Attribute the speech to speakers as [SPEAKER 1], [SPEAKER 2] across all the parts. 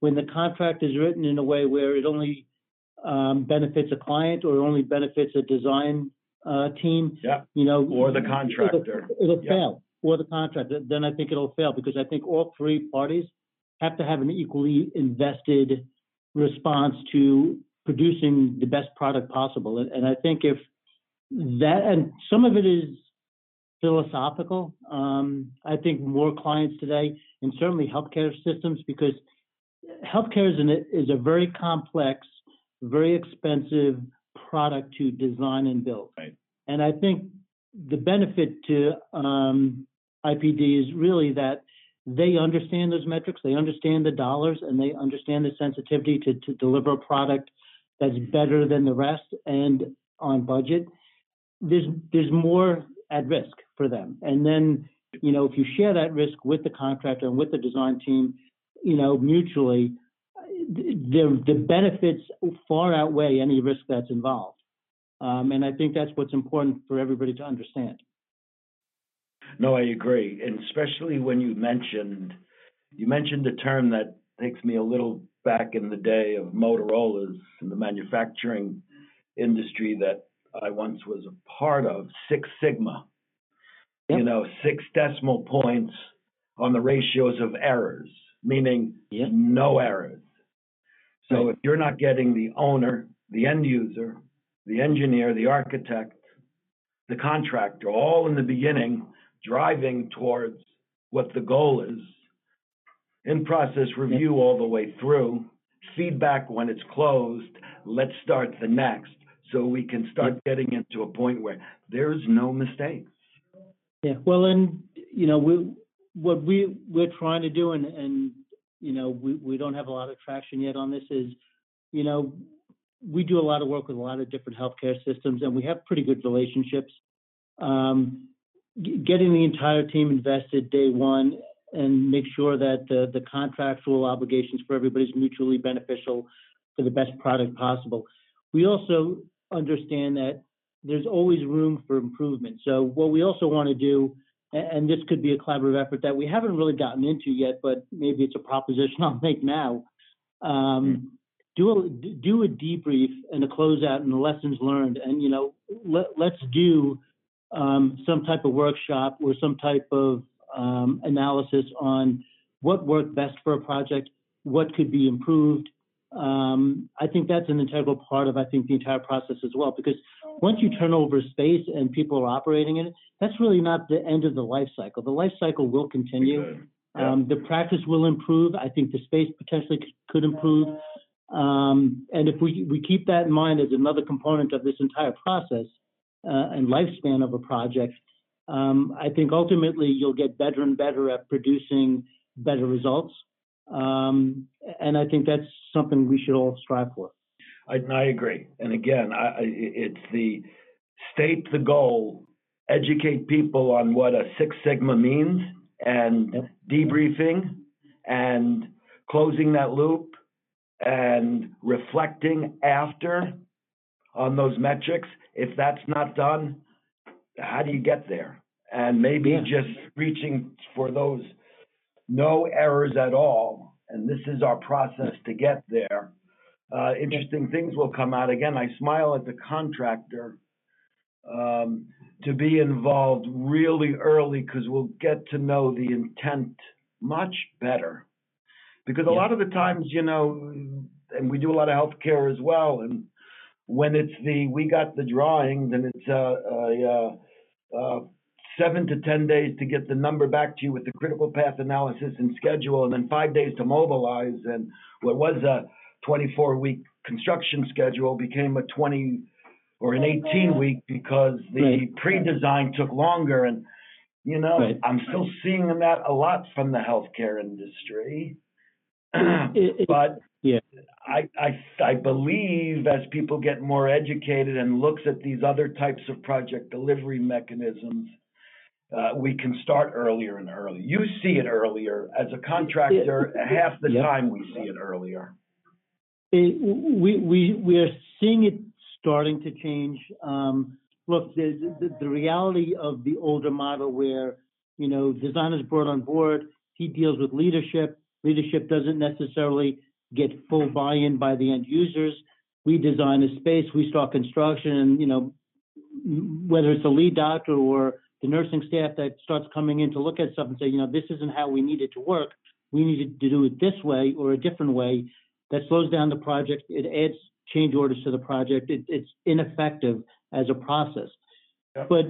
[SPEAKER 1] when the contract is written in a way where it only um, benefits a client or only benefits a design uh, team,
[SPEAKER 2] Yeah,
[SPEAKER 1] you know.
[SPEAKER 2] or the contractor.
[SPEAKER 1] It'll, it'll
[SPEAKER 2] Yeah.
[SPEAKER 1] fail, or the contractor, then I think it'll fail, because I think all three parties have to have an equally invested response to producing the best product possible. And, and I think if that, and some of it is philosophical, um, I think more clients today, and certainly healthcare systems, because healthcare is, an, is a very complex, very expensive product to design and build.
[SPEAKER 2] Right.
[SPEAKER 1] And I think the benefit to um, IPD is really that they understand those metrics, they understand the dollars, and they understand the sensitivity to, to deliver a product that's better than the rest and on budget. There's there's more at risk for them, and then you know if you share that risk with the contractor and with the design team, you know mutually, the the benefits far outweigh any risk that's involved. Um, and I think that's what's important for everybody to understand.
[SPEAKER 2] No, I agree, and especially when you mentioned, you mentioned a term that takes me a little back in the day of Motorola's in the manufacturing industry that I once was a part of, Six Sigma. You know, six decimal points on the ratios of errors, meaning
[SPEAKER 1] Yep.
[SPEAKER 2] no errors. So
[SPEAKER 1] Right.
[SPEAKER 2] if you're not getting the owner, the end user, the engineer, the architect, the contractor, all in the beginning, driving towards what the goal is, in process review all the way through, feedback when it's closed, let's start the next, so we can start getting into a point where there's no mistakes.
[SPEAKER 1] Yeah, well, and, you know, we, what we, we're trying to do, and, and, you know, we, we don't have a lot of traction yet on this, is, you know, we do a lot of work with a lot of different healthcare systems, and we have pretty good relationships. Um, getting the entire team invested day one and make sure that the, the contractual obligations for everybody's mutually beneficial for the best product possible. We also understand that there's always room for improvement. So what we also want to do, and this could be a collaborative effort that we haven't really gotten into yet, but maybe it's a proposition I'll make now. Um, do a do a debrief and a closeout and the lessons learned, and you know let let's do um, some type of workshop or some type of um, analysis on what worked best for a project, what could be improved. Um, I think that's an integral part of I think the entire process as well because once you turn over space and people are operating in it, that's really not the end of the life cycle. The life cycle will continue.
[SPEAKER 2] Yeah.
[SPEAKER 1] Um, the practice will improve. I think the space potentially could improve. Um, and if we, we keep that in mind as another component of this entire process uh, and lifespan of a project, um, I think ultimately you'll get better and better at producing better results. Um, and I think that's something we should all strive for.
[SPEAKER 2] I, I agree. And again, I, I, it's the state the goal, educate people on what a Six Sigma means, and
[SPEAKER 1] Yep.
[SPEAKER 2] debriefing and closing that loop and reflecting after on those metrics. If that's not done, how do you get there? And maybe
[SPEAKER 1] Yeah.
[SPEAKER 2] just reaching for those no errors at all. And this is our process to get there uh, interesting things will come out. Again, I smile at the contractor um, to be involved really early because we'll get to know the intent much better. Because a
[SPEAKER 1] Yeah.
[SPEAKER 2] lot of the times, you know, and we do a lot of healthcare as well, and when it's the we got the drawings and it's a uh, uh, seven to ten days to get the number back to you with the critical path analysis and schedule, and then five days to mobilize, and what was a 24 week construction schedule became a 20 or an 18 week because the
[SPEAKER 1] Right.
[SPEAKER 2] pre-design took longer and you know
[SPEAKER 1] Right.
[SPEAKER 2] i'm still seeing that a lot from the healthcare industry but
[SPEAKER 1] Yeah.
[SPEAKER 2] I, I i believe as people get more educated and looks at these other types of project delivery mechanisms uh, we can start earlier and earlier. You see it earlier as a contractor. Half the
[SPEAKER 1] Yep.
[SPEAKER 2] time we see it earlier.
[SPEAKER 1] It, we, we, we are seeing it starting to change. Um, look, the, the, the reality of the older model where, you know, design is brought on board, he deals with leadership. Leadership doesn't necessarily get full buy-in by the end users. We design a space, we start construction, and, you know, whether it's the lead doctor or the nursing staff that starts coming in to look at stuff and say, you know, this isn't how we need it to work. We need to do it this way or a different way. That slows down the project. It adds change orders to the project. It, it's ineffective as a process.
[SPEAKER 2] Yep.
[SPEAKER 1] But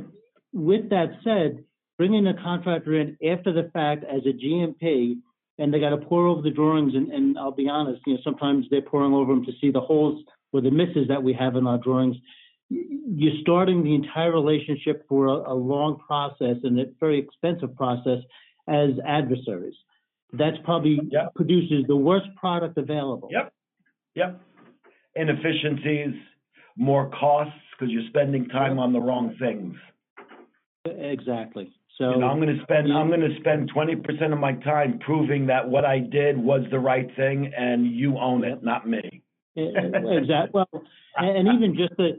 [SPEAKER 1] with that said, bringing a contractor in after the fact as a GMP, and they got to pore over the drawings, and, and I'll be honest, you know, sometimes they're poring over them to see the holes or the misses that we have in our drawings. You're starting the entire relationship for a, a long process and a very expensive process as adversaries. That's probably
[SPEAKER 2] Yep.
[SPEAKER 1] produces the worst product available.
[SPEAKER 2] Yep. Yep. Inefficiencies, more costs, because you're spending time on the wrong things.
[SPEAKER 1] Exactly.
[SPEAKER 2] You know, I'm
[SPEAKER 1] So,
[SPEAKER 2] gonna spend, I'm gonna spend twenty percent of my time proving that what I did was the right thing and you own it, not me.
[SPEAKER 1] exactly, well, and, and even just the,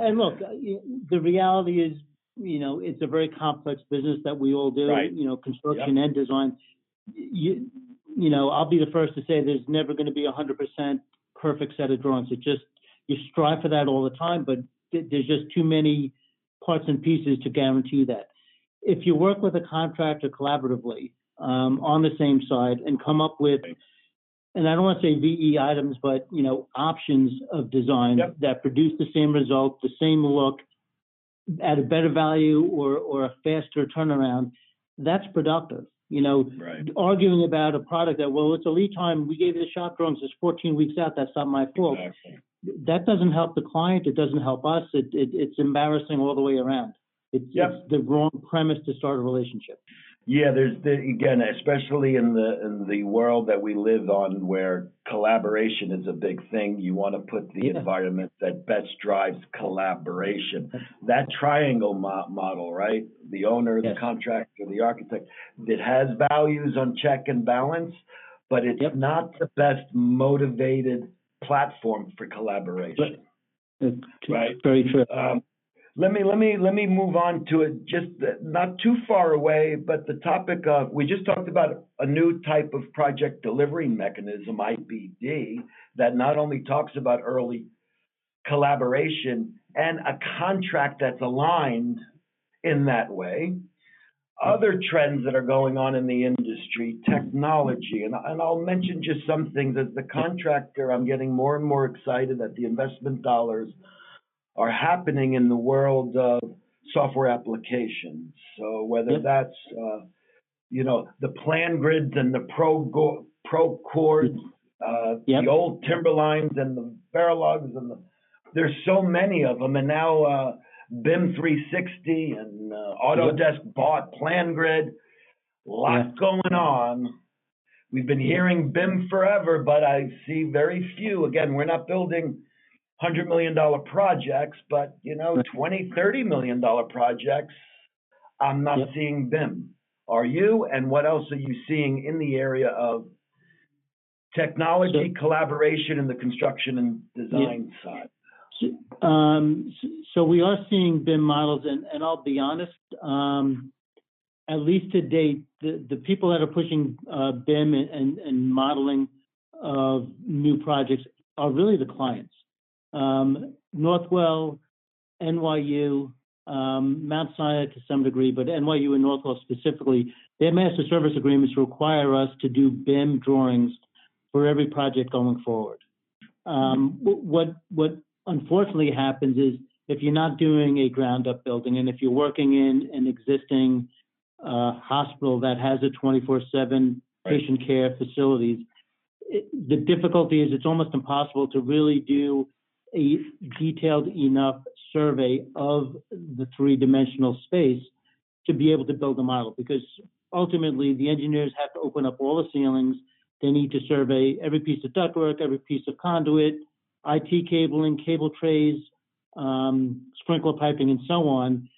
[SPEAKER 1] and look, uh, the reality is, you know, it's a very complex business that we all do,
[SPEAKER 2] Right.
[SPEAKER 1] you know, construction and design. You, you know, I'll be the first to say there's never gonna be a hundred percent perfect set of drawings. It just, you strive for that all the time, but th- there's just too many parts and pieces to guarantee that. If you work with a contractor collaboratively, um, on the same side and come up with, and I don't want to say VE items, but, you know, options of design
[SPEAKER 2] Yep.
[SPEAKER 1] that produce the same result, the same look, at a better value or, or a faster turnaround, that's productive. You know,
[SPEAKER 2] Right.
[SPEAKER 1] arguing about a product that, well, it's a lead time, we gave you the shop drawings, it's 14 weeks out, that's not my fault.
[SPEAKER 2] Exactly.
[SPEAKER 1] That doesn't help the client, it doesn't help us, it, it, it's embarrassing all the way around. It's,
[SPEAKER 2] Yep.
[SPEAKER 1] it's the wrong premise to start a relationship.
[SPEAKER 2] Yeah, there's the, again, especially in the, in the world that we live on where collaboration is a big thing, you want to put the
[SPEAKER 1] Yeah.
[SPEAKER 2] environment that best drives collaboration. That triangle mo- model, right? The owner, the contractor, the architect, that has values on check and balance, but it's
[SPEAKER 1] Yep.
[SPEAKER 2] not the best motivated platform for collaboration.
[SPEAKER 1] It's
[SPEAKER 2] Right.
[SPEAKER 1] Very true.
[SPEAKER 2] Um, let me let me let me move on to it. Just not too far away, but the topic of we just talked about a new type of project delivery mechanism, IPD, that not only talks about early collaboration and a contract that's aligned in that way. Other trends that are going on in the industry, technology, and, and I'll mention just some things. As the contractor, I'm getting more and more excited that the investment dollars are happening in the world of software applications. So whether
[SPEAKER 1] Yep.
[SPEAKER 2] that's, uh, you know, the PlanGrids and the pro go, Procores, uh,
[SPEAKER 1] Yep.
[SPEAKER 2] the old Timberlines and the Verilogs and the, there's so many of them. And now, uh, BIM 360 and, uh, Autodesk bought PlanGrid. Lot
[SPEAKER 1] Yeah.
[SPEAKER 2] going on. We've been hearing BIM forever, but I see very few. Again, we're not building hundred million dollar projects, but you know, twenty, thirty million dollar projects, I'm not
[SPEAKER 1] Yep.
[SPEAKER 2] seeing BIM. Are you? And what else are you seeing in the area of technology, collaboration in the construction and design side?
[SPEAKER 1] So, Um, so we are seeing BIM models, and, and I'll be honest, um, at least to date, the, the people that are pushing, uh, BIM and- and, and modeling of new projects are really the clients. Um, Northwell, NYU, um, Mount Sinai to some degree, but NYU and Northwell specifically, their master service agreements require us to do BIM drawings for every project going forward. Um, what, what unfortunately happens is if you're not doing a ground up building and if you're working in an existing uh, hospital that has a 24 7
[SPEAKER 2] Right.
[SPEAKER 1] patient care facilities, it, the difficulty is it's almost impossible to really do a detailed enough survey of the three dimensional space to be able to build a model because ultimately the engineers have to open up all the ceilings. They need to survey every piece of ductwork, every piece of conduit, IT cabling, cable trays, um, sprinkler piping, and so on.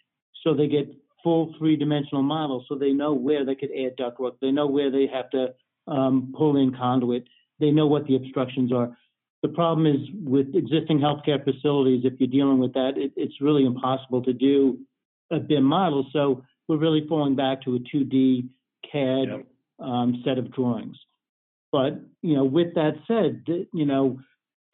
[SPEAKER 1] So they get full three-dimensional models, so they know where they could add ductwork. They know where they have to um, pull in conduit. They know what the obstructions are. The problem is with existing healthcare facilities, if you're dealing with that, it, it's really impossible to do a BIM model. So we're really falling back to a 2D CAD
[SPEAKER 2] Yep.
[SPEAKER 1] um, set of drawings. But, you know, with that said, you know,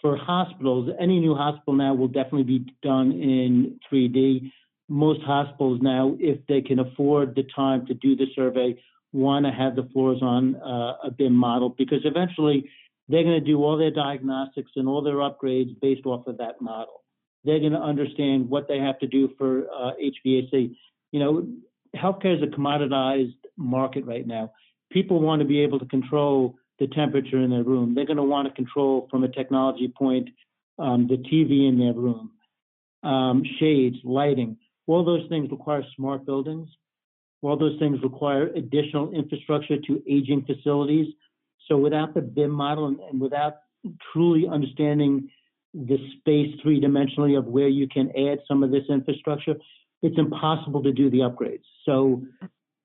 [SPEAKER 1] for hospitals, any new hospital now will definitely be done in 3D. Most hospitals now, if they can afford the time to do the survey, want to have the floors on uh, a BIM model because eventually they're going to do all their diagnostics and all their upgrades based off of that model. They're going to understand what they have to do for uh, HVAC. You know, healthcare is a commoditized market right now. People want to be able to control the temperature in their room. They're going to want to control from a technology point um, the TV in their room, um, shades, lighting. All those things require smart buildings. All those things require additional infrastructure to aging facilities. So without the BIM model and, and without truly understanding the space three dimensionally of where you can add some of this infrastructure, it's impossible to do the upgrades. So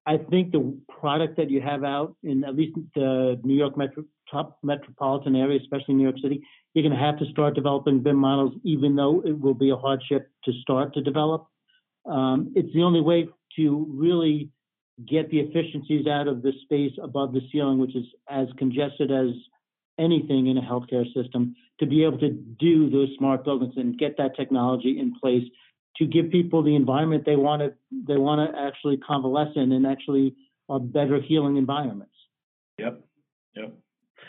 [SPEAKER 1] I think the product that you have out in at least the New York metro, top metropolitan area, especially New York City, you're going to have to start developing BIM models, even though it will be a hardship to start to develop. Um, it's the only way to really get the efficiencies out of the space above the ceiling, which is as congested as anything in a healthcare system, to be able to do those smart buildings and get that technology in place to give people the environment they want to they want to actually convalesce in and actually are better healing environments.
[SPEAKER 2] Yep, yep.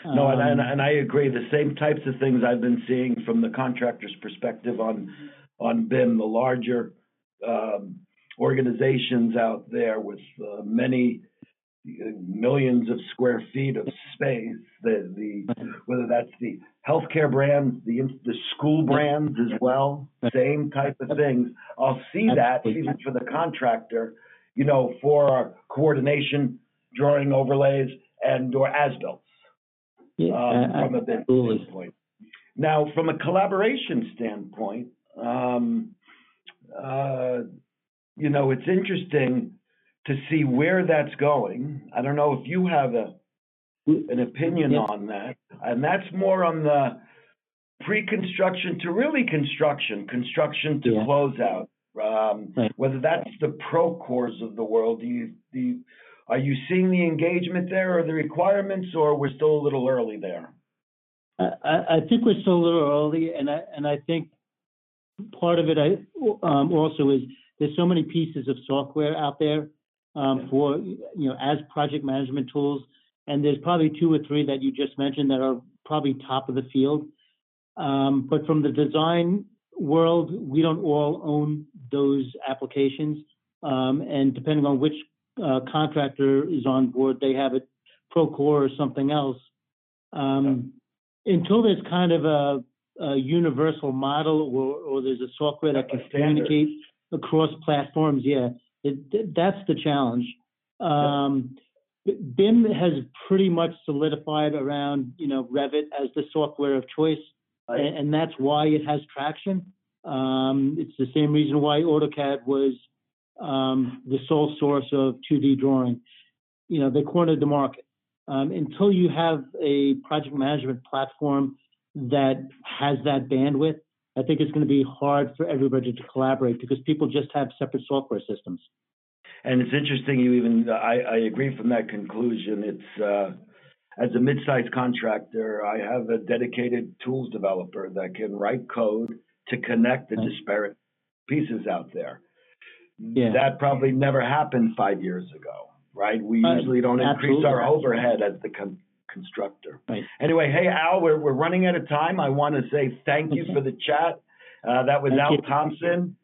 [SPEAKER 2] No, and, and,
[SPEAKER 1] Um,
[SPEAKER 2] and I agree. The same types of things I've been seeing from the contractor's perspective on, on BIM, the larger, um, organizations out there with, uh, many uh, millions of square feet of space, the, the, whether that's the healthcare brands, the, the school brands as well, same type of things. I'll see that even for the contractor, you know, for coordination, drawing overlays and or as-built
[SPEAKER 1] yeah,
[SPEAKER 2] um, from a business standpoint. Now, from a collaboration standpoint, um, uh, you know, it's interesting to see where that's going. I don't know if you have a, an opinion
[SPEAKER 1] Yeah.
[SPEAKER 2] on that, and that's more on the pre-construction to really construction, construction to
[SPEAKER 1] Yeah.
[SPEAKER 2] closeout. Um,
[SPEAKER 1] Right.
[SPEAKER 2] whether that's the pro Procores of the world, do you, do you, are you seeing the engagement there or the requirements, or we're still a little early there?
[SPEAKER 1] I, I I think we're still a little early, and I and I think part of it I um, also is there's so many pieces of software out there um,
[SPEAKER 2] Yeah.
[SPEAKER 1] for you know as project management tools, and there's probably two or three that you just mentioned that are probably top of the field. Um, but from the design world, we don't all own those applications, um, and depending on which uh, contractor is on board, they have a Procore or something else. Um, until there's kind of a, a universal model or, or there's a software that can communicate across platforms, yeah, it, that's the challenge. Um, BIM has pretty much solidified around, you know, Revit as the software of choice,
[SPEAKER 2] Right.
[SPEAKER 1] and, and that's why it has traction. Um, it's the same reason why AutoCAD was um, the sole source of 2D drawing. You know, they cornered the market. Um, until you have a project management platform that has that bandwidth, I think it's going to be hard for everybody to collaborate because people just have separate software systems.
[SPEAKER 2] And it's interesting, you even, I, I agree from that conclusion. It's, uh, as a mid-sized contractor, I have a dedicated tools developer that can write code to connect the
[SPEAKER 1] Right.
[SPEAKER 2] disparate pieces out there.
[SPEAKER 1] Yeah.
[SPEAKER 2] That probably never happened five years ago, right? We
[SPEAKER 1] Uh,
[SPEAKER 2] usually don't increase our overhead as the con- constructor.
[SPEAKER 1] Right.
[SPEAKER 2] Anyway, hey, Al, we're, we're running out of time. I want to say thank you for the chat. Uh, that was
[SPEAKER 1] Thank
[SPEAKER 2] Al
[SPEAKER 1] you.
[SPEAKER 2] Thompson.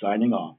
[SPEAKER 2] Signing off.